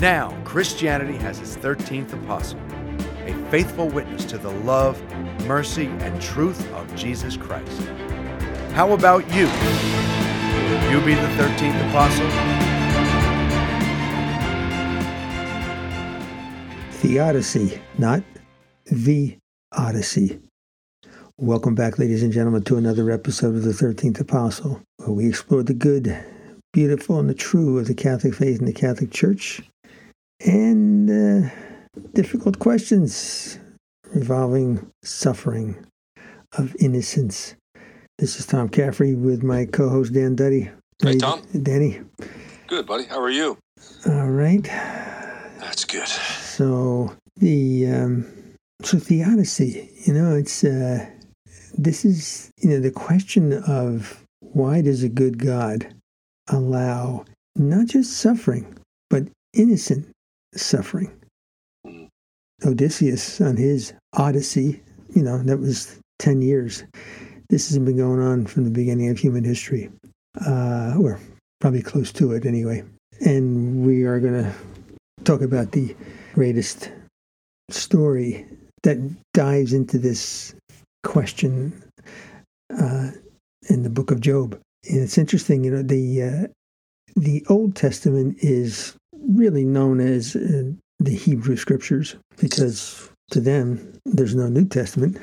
Now, Christianity has its 13th apostle, a faithful witness to the love, mercy, and truth of Jesus Christ. How about you? Will you be the 13th apostle? Theodicy, not the Odyssey. Welcome back, ladies and gentlemen, to another episode of the 13th Apostle, where we explore the good, beautiful, and the true of the Catholic faith and the Catholic Church, and uh, difficult questions revolving suffering of innocence. This is Tom Caffrey with my co host Dan Duddy. Hey, Tom. Danny. Good, buddy. How are you? All right. That's good. So, the. Um, so theodicy, you know, it's uh, this is you know the question of why does a good God allow not just suffering but innocent suffering? Odysseus on his Odyssey, you know, that was ten years. This has been going on from the beginning of human history, uh, or probably close to it anyway. And we are going to talk about the greatest story that dives into this question uh, in the book of Job. And it's interesting, you know, the uh, the Old Testament is really known as uh, the Hebrew Scriptures because to them there's no New Testament;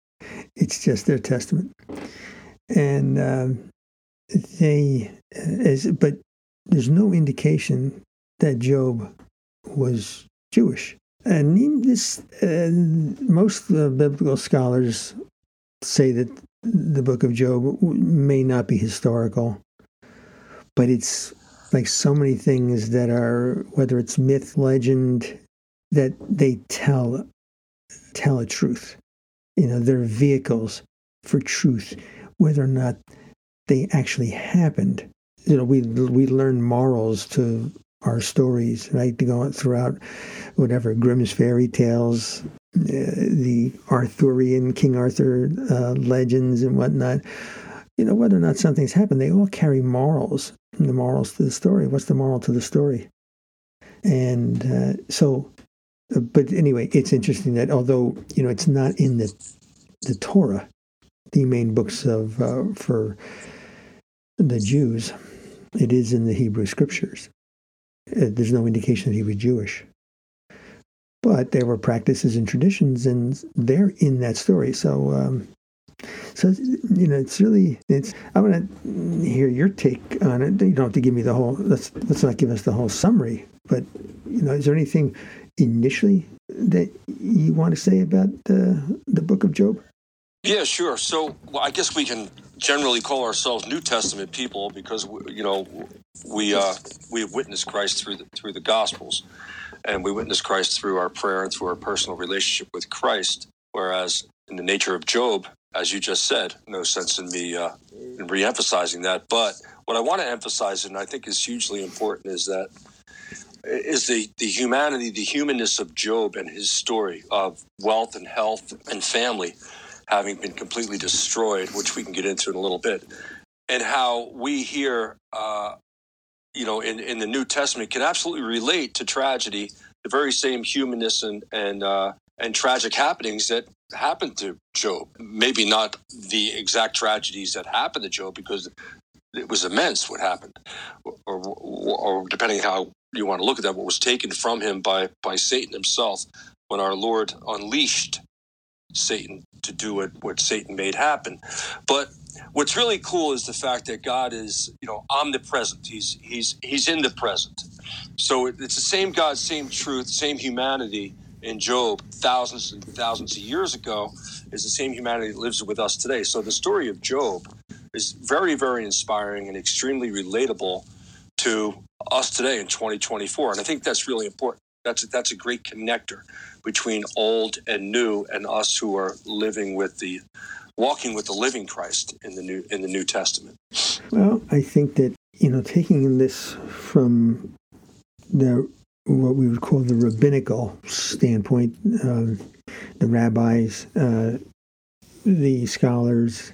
it's just their testament, and um, they as but there's no indication that Job was Jewish. And this, uh, most uh, biblical scholars say that the book of Job may not be historical, but it's like so many things that are, whether it's myth, legend, that they tell tell a truth. You know, they're vehicles for truth, whether or not they actually happened. You know, we we learn morals to our stories, right? To go throughout whatever Grimm's fairy tales, uh, the Arthurian King Arthur uh, legends and whatnot. You know, whether or not something's happened, they all carry morals. The morals to the story. What's the moral to the story? And uh, so, uh, but anyway, it's interesting that although you know it's not in the the Torah, the main books of uh, for the Jews, it is in the Hebrew Scriptures. Uh, there's no indication that he was Jewish. But there were practices and traditions, and they're in that story. So, um, so you know, it's really it's. I want to hear your take on it. You don't have to give me the whole. Let's let's not give us the whole summary. But you know, is there anything initially that you want to say about the the Book of Job? Yeah, sure. So, well, I guess we can generally call ourselves New Testament people because you know we uh, we have witnessed Christ through the through the Gospels, and we witness Christ through our prayer and through our personal relationship with Christ. Whereas in the nature of Job, as you just said, no sense in me uh, in re-emphasizing that. But what I want to emphasize, and I think is hugely important, is that is the the humanity, the humanness of Job and his story of wealth and health and family having been completely destroyed, which we can get into in a little bit, and how we here, uh, you know, in, in the New Testament can absolutely relate to tragedy, the very same humanness and and uh, and tragic happenings that happened to Job. Maybe not the exact tragedies that happened to Job because it was immense what happened, or, or, or depending how you want to look at that, what was taken from him by by Satan himself when our Lord unleashed Satan to do what, what Satan made happen. But what's really cool is the fact that God is, you know, omnipresent. He's he's he's in the present. So it's the same God, same truth, same humanity in Job thousands and thousands of years ago is the same humanity that lives with us today. So the story of Job is very, very inspiring and extremely relatable to us today in 2024. And I think that's really important. That's a, that's a great connector between old and new, and us who are living with the walking with the living Christ in the new in the New Testament. Well, I think that you know taking this from the what we would call the rabbinical standpoint, uh, the rabbis, uh, the scholars,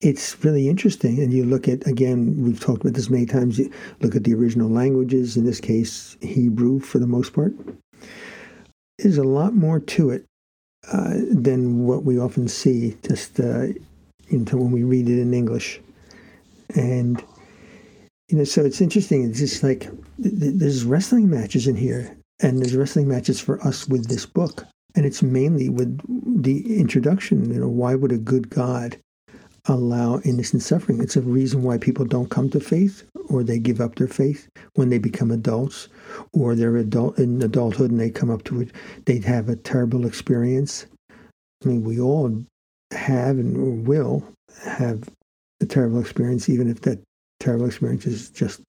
it's really interesting. And you look at, again, we've talked about this many times, you look at the original languages, in this case, Hebrew for the most part. There's a lot more to it uh, than what we often see just uh, when we read it in English. And, you know, so it's interesting. It's just like there's wrestling matches in here, and there's wrestling matches for us with this book. And it's mainly with the introduction, you know, why would a good God allow innocent suffering. It's a reason why people don't come to faith or they give up their faith when they become adults or they're adult in adulthood and they come up to it. They'd have a terrible experience. I mean, we all have and will have a terrible experience, even if that terrible experience is just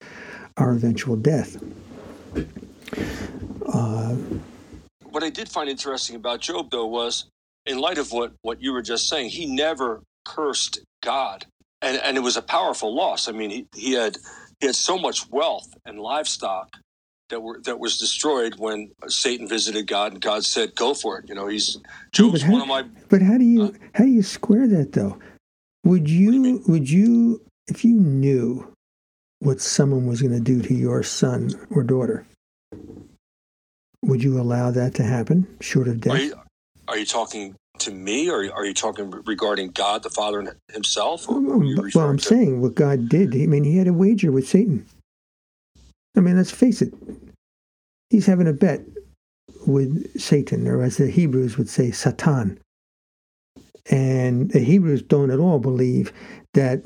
our eventual death. Uh, what I did find interesting about Job, though, was in light of what, what you were just saying, he never cursed God. And, and it was a powerful loss. I mean, he, he had he had so much wealth and livestock that were that was destroyed when Satan visited God and God said, "Go for it." You know, he's Job's how, one of my. But how do you uh, how do you square that though? Would you, you would you if you knew what someone was going to do to your son or daughter? Would you allow that to happen, short of death? Are you, are you talking to me, or are you talking regarding God the Father Himself? well, I'm to? saying what God did. I mean, He had a wager with Satan. I mean, let's face it. He's having a bet with Satan, or as the Hebrews would say, Satan. And the Hebrews don't at all believe that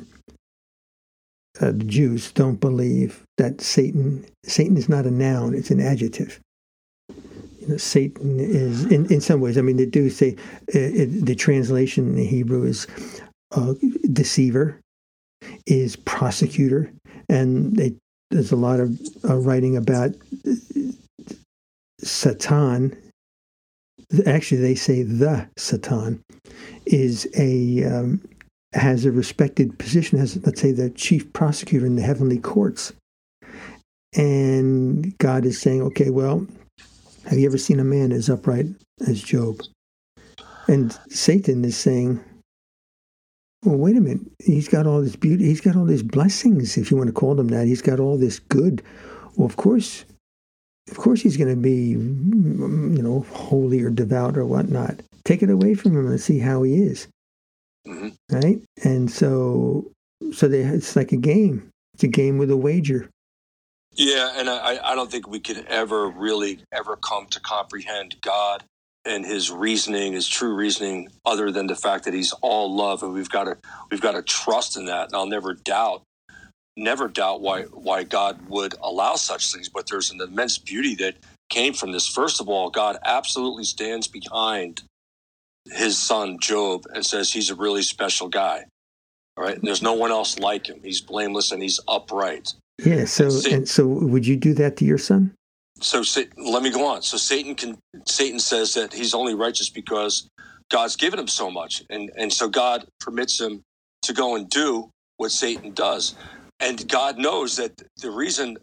uh, the Jews don't believe that Satan Satan is not a noun; it's an adjective Satan is, in, in some ways, I mean, they do say uh, the translation in the Hebrew is uh, deceiver, is prosecutor, and they, there's a lot of uh, writing about Satan. Actually, they say the Satan is a um, has a respected position as let's say the chief prosecutor in the heavenly courts, and God is saying, okay, well, have you ever seen a man as upright as Job? And Satan is saying, well, wait a minute. He's got all this beauty. He's got all these blessings, if you want to call them that. He's got all this good. Well, of course, of course, he's going to be, you know, holy or devout or whatnot. Take it away from him and see how he is. Mm-hmm. Right? And so, so they, it's like a game. It's a game with a wager. Yeah, and I, I don't think we could ever really ever come to comprehend God and his reasoning, his true reasoning, other than the fact that he's all love, and we've got to we've got to trust in that. And I'll never doubt, never doubt why why God would allow such things. But there's an immense beauty that came from this. First of all, God absolutely stands behind his son Job and says he's a really special guy. All right, and there's no one else like him. He's blameless and he's upright. Yeah. So and so, would you do that to your son? So let me go on. So Satan can Satan says that he's only righteous because God's given him so much, and and so God permits him to go and do what Satan does. And God knows that the reason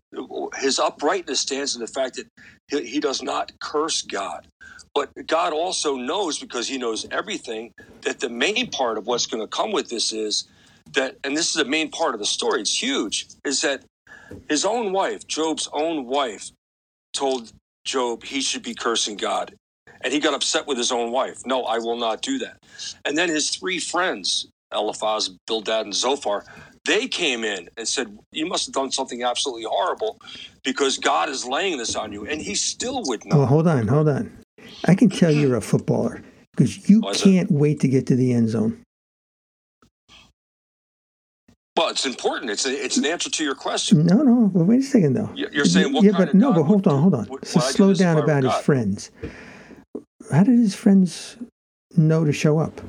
his uprightness stands in the fact that he, he does not curse God. But God also knows, because he knows everything, that the main part of what's going to come with this is that, and this is the main part of the story, it's huge, is that his own wife, Job's own wife, told Job he should be cursing God. And he got upset with his own wife. No, I will not do that. And then his three friends, Eliphaz, Bildad, and Zophar, they came in and said, You must have done something absolutely horrible because God is laying this on you. And he still would not. Well, hold on, hold on. I can tell you're a footballer because you can't wait to get to the end zone. Well, it's important. It's a, it's an answer to your question. No, no. Well, wait a second, though. You're saying what yeah, but no, but hold on, hold on. so slow down about his friends. How did his friends know to show up?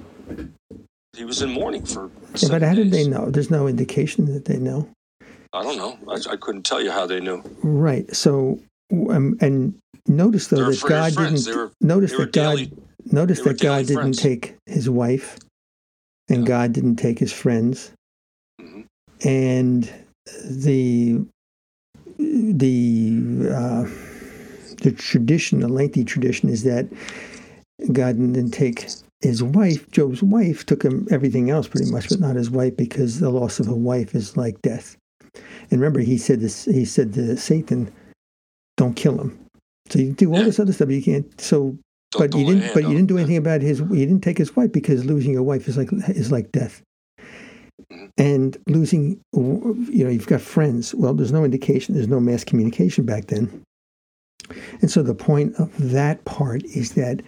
He was in mourning for. Yeah, but how days. did they know? There's no indication that they know. I don't know. I, I couldn't tell you how they knew. Right. So, um, and notice though that God didn't. Were, notice that daily, God. Notice that God didn't friends. take his wife, and yeah. God didn't take his friends and the the uh, the tradition, the lengthy tradition, is that God didn't take his wife, Job's wife, took him everything else pretty much, but not his wife, because the loss of a wife is like death. And remember, he said this. He said to Satan, "Don't kill him." So you do all Yeah. this other stuff. You can't. So, Don't but you didn't. But you didn't do anything about his. You didn't take his wife because losing your wife is like is like death. Mhm. And losing, you know, you've got friends. Well, there's no indication. There's no mass communication back then. And so the point of that part is that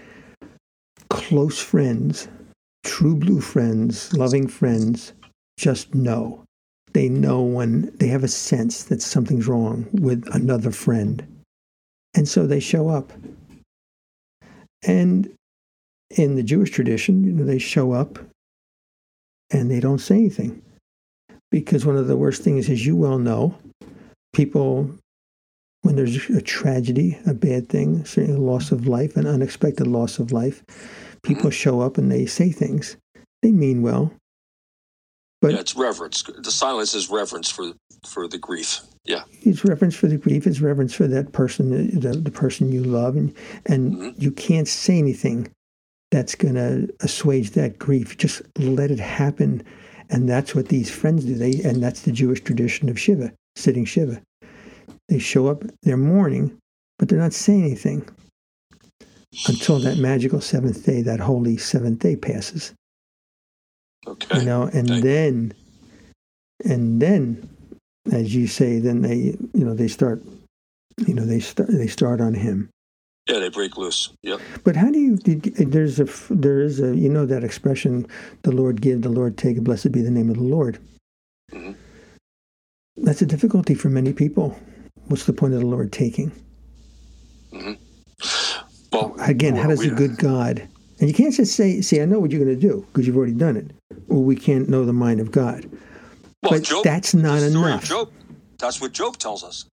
close friends, true blue friends, loving friends, just know. They know when they have a sense that something's wrong with another friend. And so they show up. And in the Jewish tradition, you know, they show up and they don't say anything. Because one of the worst things, as you well know, people, when there's a tragedy, a bad thing, certainly a loss of life, an unexpected loss of life, people show up and they say things. They mean well. But yeah, it's reverence. The silence is reverence for for the grief. Yeah. it's reverence for the grief, it's reverence for that person, the, the person you love, and and Mhm. you can't say anything that's going to assuage that grief. Just let it happen, and that's what these friends do. They and that's the Jewish tradition of Shiva, sitting Shiva. They show up, they're mourning, but they're not saying anything until that magical seventh day, that holy seventh day passes Okay. you know and then and then as you say then they you know they start you know they start they start on him Yeah, they break loose. Yep. but how do you did, there's a there is a you know that expression the lord give the lord take blessed be the name of the lord Mhm. that's a difficulty for many people what's the point of the lord taking Well, again how does a good god and you can't just say see i know what you're going to do because you've already done it well we can't know the mind of god Well, but Job, that's not the story of enough Job, that's what Job tells us.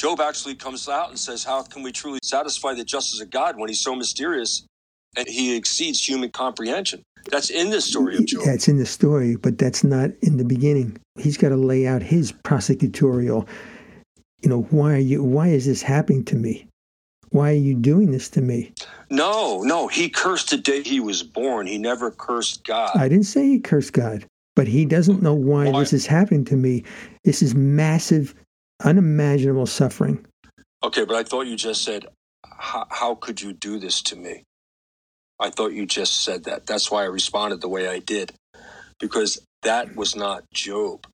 Job actually comes out and says, How can we truly satisfy the justice of God when he's so mysterious and he exceeds human comprehension? That's in the story of Job. That's in the story, but that's not in the beginning. He's got to lay out his prosecutorial. You know, why are you? Why is this happening to me? Why are you doing this to me? No, no, he cursed the day he was born. He never cursed God. I didn't say he cursed God, but he doesn't know why, Why? this is happening to me. This is massive, unimaginable suffering. Okay, but I thought you just said, how, could you do this to me? I thought you just said that. That's why I responded the way I did, because that was not Job.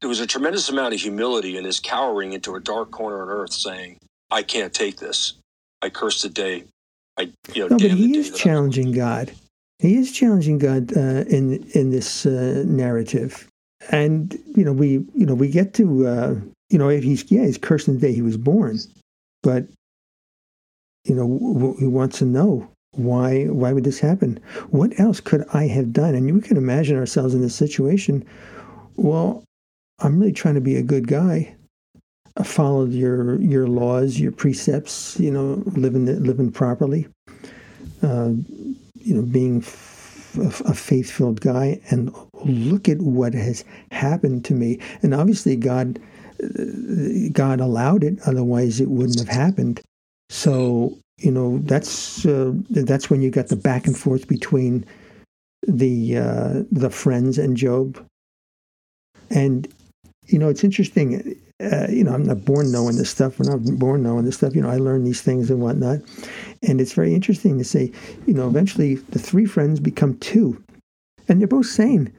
There was a tremendous amount of humility in his cowering into a dark corner on earth, saying, I can't take this. I curse the day. I, you know, No, but he is challenging God. He is challenging God uh, in in this uh, narrative, and you know we you know we get to uh, you know he's yeah he's cursing the day he was born, but you know w- w- he wants to know why why would this happen? What else could I have done? And we can imagine ourselves in this situation. Well, I'm really trying to be a good guy. I followed your your laws, your precepts. You know, living living properly uh, you know, being f- a faith filled guy, and look at what has happened to me. And obviously, God, God allowed it; otherwise, it wouldn't have happened. So, you know, that's uh, that's when you got the back and forth between the uh, the friends and Job. And you know, it's interesting. Uh, you know, I'm not born knowing this stuff. We're not born knowing this stuff. You know, I learn these things and whatnot. And it's very interesting to say, you know, eventually the three friends become two. And they're both saying,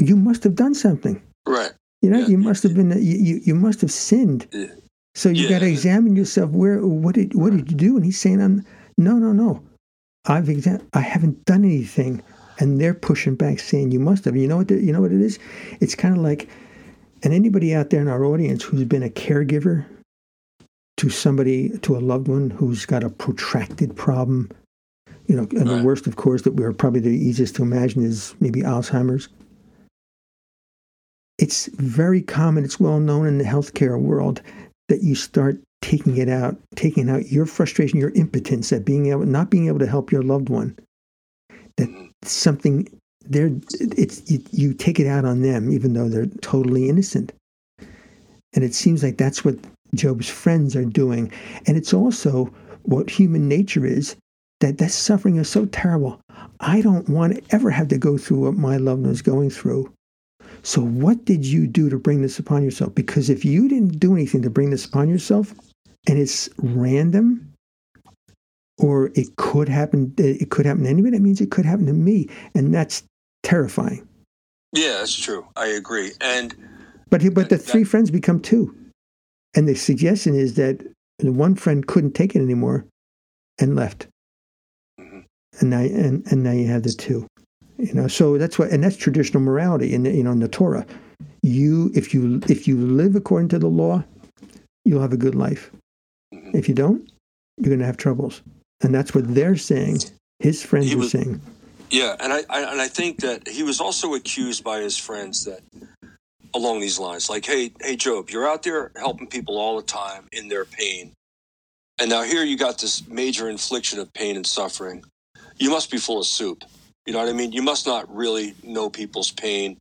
you must have done something. Right. You know, Yeah. you must have been, you, you, you must have sinned. Yeah. So you got to examine yourself. Where, what did, what did you do? And he's saying, I'm, no, no, no. I've exam- I haven't done anything. And they're pushing back saying, you must have. You know what, the, you know what it is? It's kind of like, and anybody out there in our audience who's been a caregiver to somebody, to a loved one who's got a protracted problem, you know, and Right. the worst, of course, that we're probably the easiest to imagine is maybe Alzheimer's. It's very common, it's well known in the healthcare world that you start taking it out, taking out your frustration, your impotence at being able, not being able to help your loved one. That mm-hmm. something they're it's you, you take it out on them even though they're totally innocent and it seems like that's what job's friends are doing and it's also what human nature is that that suffering is so terrible. I don't want to ever have to go through what my loved one is going through. So, what did you do to bring this upon yourself? Because if you didn't do anything to bring this upon yourself, and it's random, or it could happen, it could happen to anybody. That means it could happen to me, and that's terrifying. Yeah, that's true. I agree. And but but the three that, friends become two, and the suggestion is that the one friend couldn't take it anymore, and left. Mm-hmm. And now and, and now you have the two. You know, so that's what, and that's traditional morality in you know in the Torah. You, if you if you live according to the law, you'll have a good life. If you don't, you're going to have troubles, and that's what they're saying. His friends was, are saying. Yeah, and I, I and I think that he was also accused by his friends that along these lines, like, hey, hey, Job, you're out there helping people all the time in their pain, and now here you got this major infliction of pain and suffering. You must be full of soup. You know what I mean? You must not really know people's pain.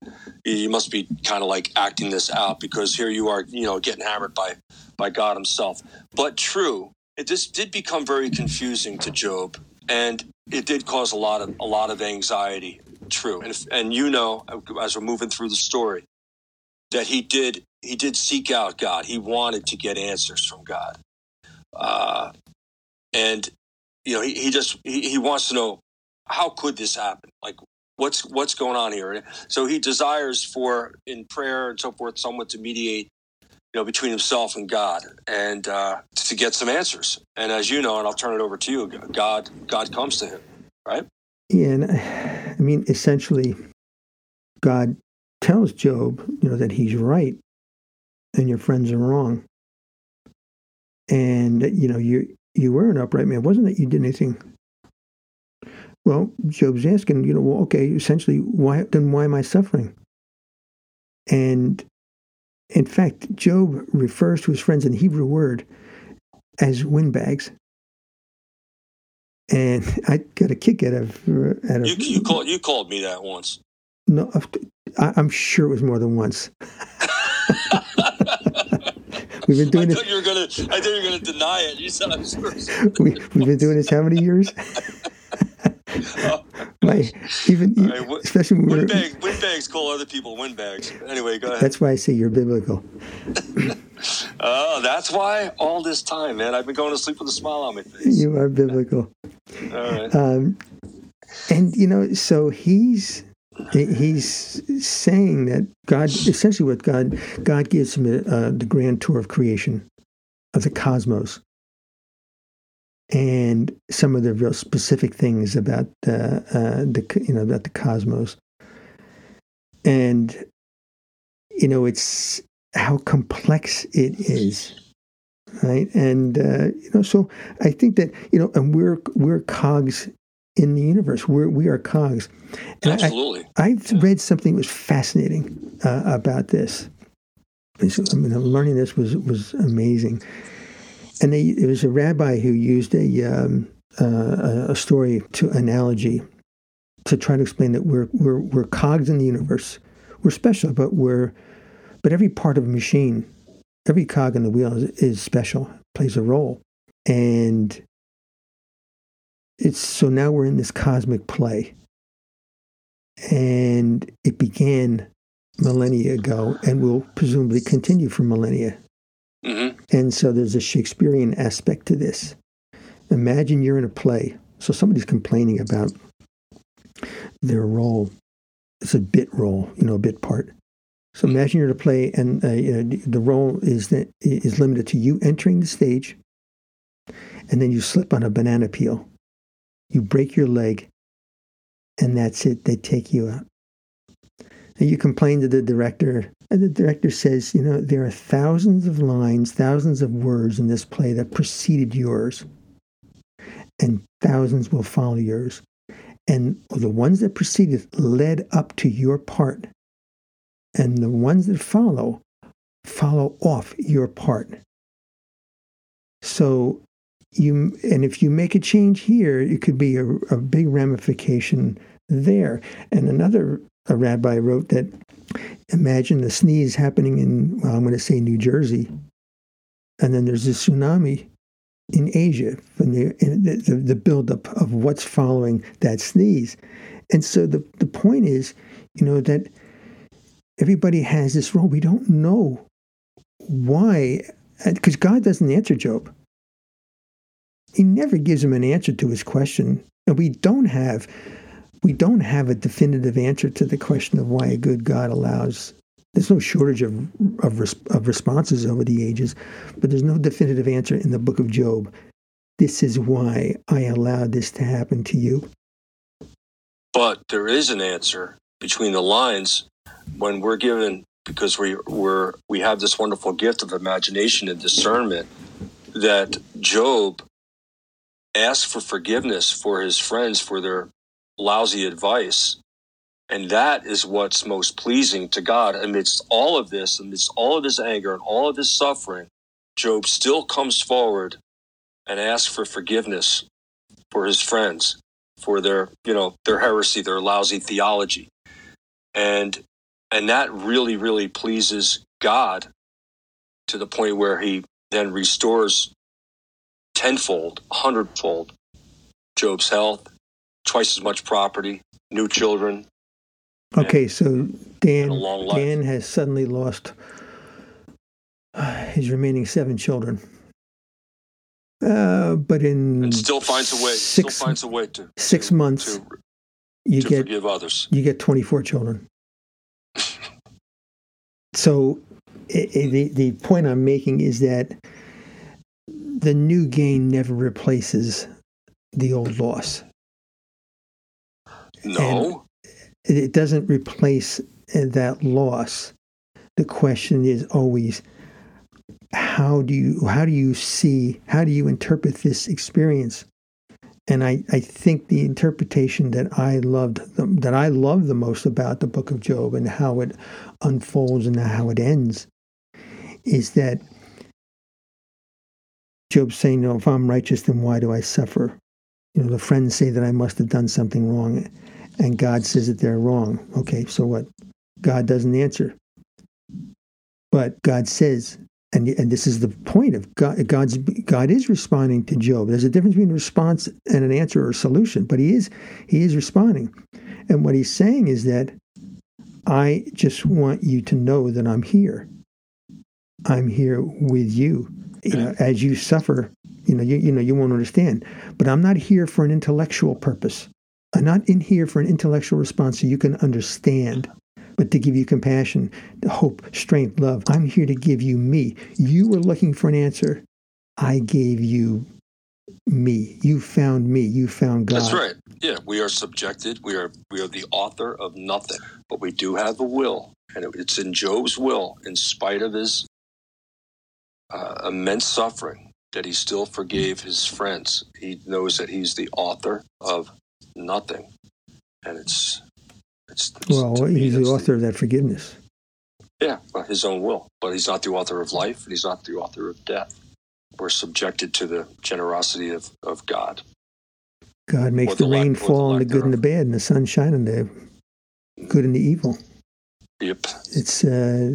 You must be kind of like acting this out because here you are, you know, getting hammered by by God Himself. But true, it just did become very confusing to Job, and it did cause a lot of a lot of anxiety. True, and if, and you know, as we're moving through the story, that he did he did seek out God. He wanted to get answers from God, uh, and you know, he, he just he, he wants to know how could this happen? Like, what's what's going on here? So he desires for in prayer and so forth, someone to mediate, you know, between himself and God, and uh, to get some answers. And as you know, and I'll turn it over to you, God God comes to him, right? Yeah, and I mean, essentially, God tells Job, you know, that he's right and your friends are wrong. And you know, you you were an upright man. It wasn't that you did anything well, Job's asking, you know, well, okay, essentially, why then why am I suffering? And in fact, Job refers to his friends in the Hebrew word as windbags. And I got a kick out of uh, out of you. You called you called me that once. No, I'm sure it was more than once. We've been doing I this. You were gonna, I thought you were going to deny it. You said I'm sure. we, we've been doing this how many years? my even especially when windbag, windbags call other people windbags. Anyway, go ahead. That's why I say you're biblical. oh, that's why all this time, man. I've been going to sleep with a smile on my face. You are biblical. all right. Um, and you know, so he's he's saying that God, essentially, what God God gives him uh, the grand tour of creation of the cosmos and some of the real specific things about the, uh, the you know about the cosmos, and you know it's how complex it is, right? And uh, you know, so I think that you know, and we're we're cogs in the universe. We're we are cogs. And Absolutely. I, have read something that was fascinating uh, about this. I mean, learning this was was amazing and they, it was a rabbi who used a um, uh, a story to analogy to try to explain that we're we're we're cogs in the universe. We're special, but we're but every part of a machine, every cog in the wheel is, is special, plays a role, and it's so now we're in this cosmic play, and it began millennia ago and will presumably continue for millennia. And so there's a Shakespearean aspect to this. Imagine you're in a play. So somebody's complaining about their role. It's a bit role, you know, a bit part. So imagine you're in a play, and uh, you know, the role is that is limited to you entering the stage, and then you slip on a banana peel, you break your leg, and that's it. They take you out. And you complain to the director, and the director says, you know, there are thousands of lines, thousands of words in this play that preceded yours, and thousands will follow yours. And the ones that preceded led up to your part, and the ones that follow follow off your part. So you and if you make a change here, it could be a, a big ramification there. And another a rabbi wrote that imagine the sneeze happening in, well, I'm going to say New Jersey, and then there's a tsunami in Asia from the, the, the buildup of what's following that sneeze. And so the, the point is, you know, that everybody has this role. We don't know why, uh, because God doesn't answer Job. He never gives him an answer to his question. And we don't have we don't have a definitive answer to the question of why a good God allows. There's no shortage of, of, of responses over the ages, but there's no definitive answer in the book of Job. This is why I allowed this to happen to you. But there is an answer between the lines when we're given because we we're we have this wonderful gift of imagination and discernment that Job asked for forgiveness for his friends for their lousy advice. And that is what's most pleasing to God. Amidst all of this, amidst all of his anger and all of his suffering, Job still comes forward and asks for forgiveness for his friends, for their, you know, their heresy, their lousy theology. And and that really, really pleases God to the point where he then restores tenfold, hundredfold Job's health, twice as much property, new children. Okay, so Dan Dan has suddenly lost uh, his remaining seven children. Uh, but in and still finds a way. Six, still finds a way to six to, months. To, you to get forgive others. You get twenty four children. so, it, it, the the point I'm making is that the new gain never replaces the old loss. No. And it doesn't replace that loss. The question is always how do you how do you see how do you interpret this experience and I, I think the interpretation that I loved that I love the most about the book of Job and how it unfolds and how it ends is that Job's saying, "No, if I'm righteous, then why do I suffer?" You know, the friends say that I must have done something wrong, and God says that they're wrong. Okay, so what? God doesn't answer. But God says, and, and this is the point of God, God's God is responding to Job. There's a difference between a response and an answer or a solution, but he is he is responding. And what he's saying is that I just want you to know that I'm here. I'm here with you. You know, as you suffer, you know, you, you know, you won't understand. But I'm not here for an intellectual purpose. I'm not in here for an intellectual response so you can understand, but to give you compassion, hope, strength, love. I'm here to give you me. You were looking for an answer. I gave you me. You found me. You found God. That's right. Yeah, we are subjected. We are we are the author of nothing, but we do have a will, and it's in Job's will, in spite of his uh, immense suffering, that he still forgave his friends. He knows that he's the author of nothing, and it's it's, it's well, he's the author the, of that forgiveness. Yeah, his own will, but he's not the author of life, and he's not the author of death. We're subjected to the generosity of, of God. God makes the, the, rain lack, fall on the good and the bad, and the sun shine on the good and the evil. Yep. It's uh,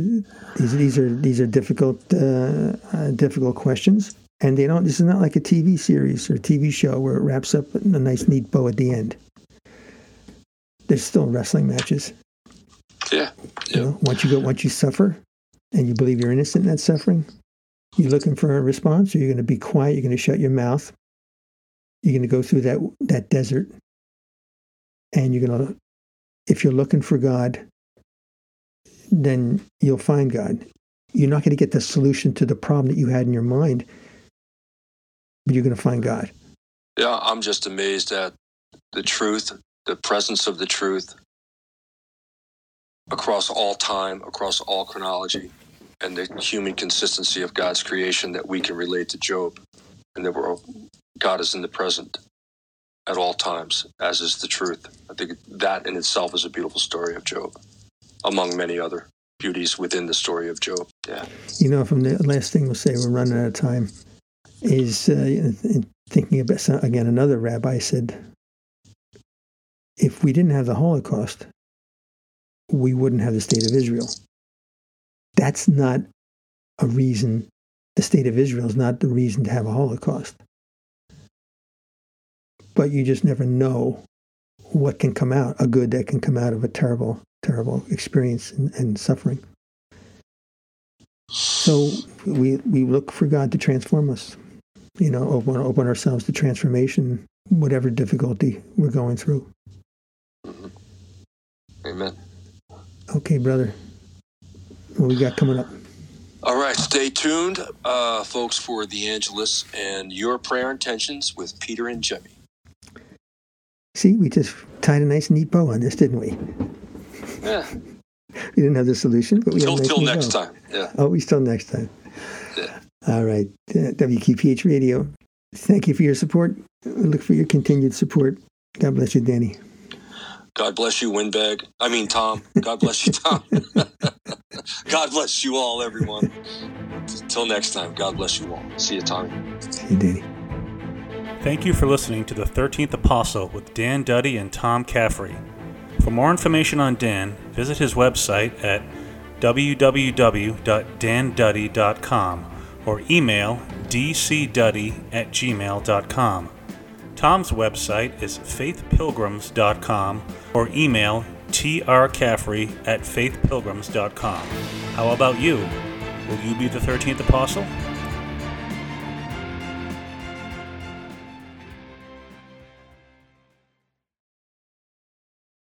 these these are these are difficult uh, uh, difficult questions, and they don't. This is not like a TV series or a TV show where it wraps up in a nice neat bow at the end. There's still wrestling matches. Yeah. You know, once you go, once you suffer, and you believe you're innocent in that suffering, you're looking for a response, or you're going to be quiet. You're going to shut your mouth. You're going to go through that that desert, and you're going to, if you're looking for God, then you'll find God. You're not going to get the solution to the problem that you had in your mind you're going to find God. Yeah, I'm just amazed at the truth, the presence of the truth across all time, across all chronology, and the human consistency of God's creation that we can relate to Job, and that we're, God is in the present at all times, as is the truth. I think that in itself is a beautiful story of Job, among many other beauties within the story of Job. Yeah. You know, from the last thing we'll say, we're running out of time is uh, thinking about again another rabbi said if we didn't have the holocaust we wouldn't have the state of israel that's not a reason the state of israel is not the reason to have a holocaust but you just never know what can come out, a good that can come out of a terrible, terrible experience and, and suffering. So we we look for God to transform us. You know, open open ourselves to transformation, whatever difficulty we're going through. Mhm. Amen. Okay, brother. What we got coming up? All right, stay tuned, uh, folks, for the Angelus and your prayer intentions with Peter and Jimmy. See, we just tied a nice neat bow on this, didn't we? Yeah, We didn't have the solution, but we till, had a nice till next bow. time. Yeah. Always till next time. Yeah. All right. Uh, WQPH Radio. Thank you for your support. We look for your continued support. God bless you, Danny. God bless you, Windbag. I mean, Tom. God bless you, Tom. God bless you all, everyone. Till next time, God bless you all. See you, Tommy. See you, Danny. Thank you for listening to the 13th Apostle with Dan Duddy and Tom Caffrey. For more information on Dan, visit his website at www.danduddy.com or email dcduddy at gmail.com. Tom's website is faithpilgrims.com or email trcaffrey at faithpilgrims.com. How about you? Will you be the 13th Apostle?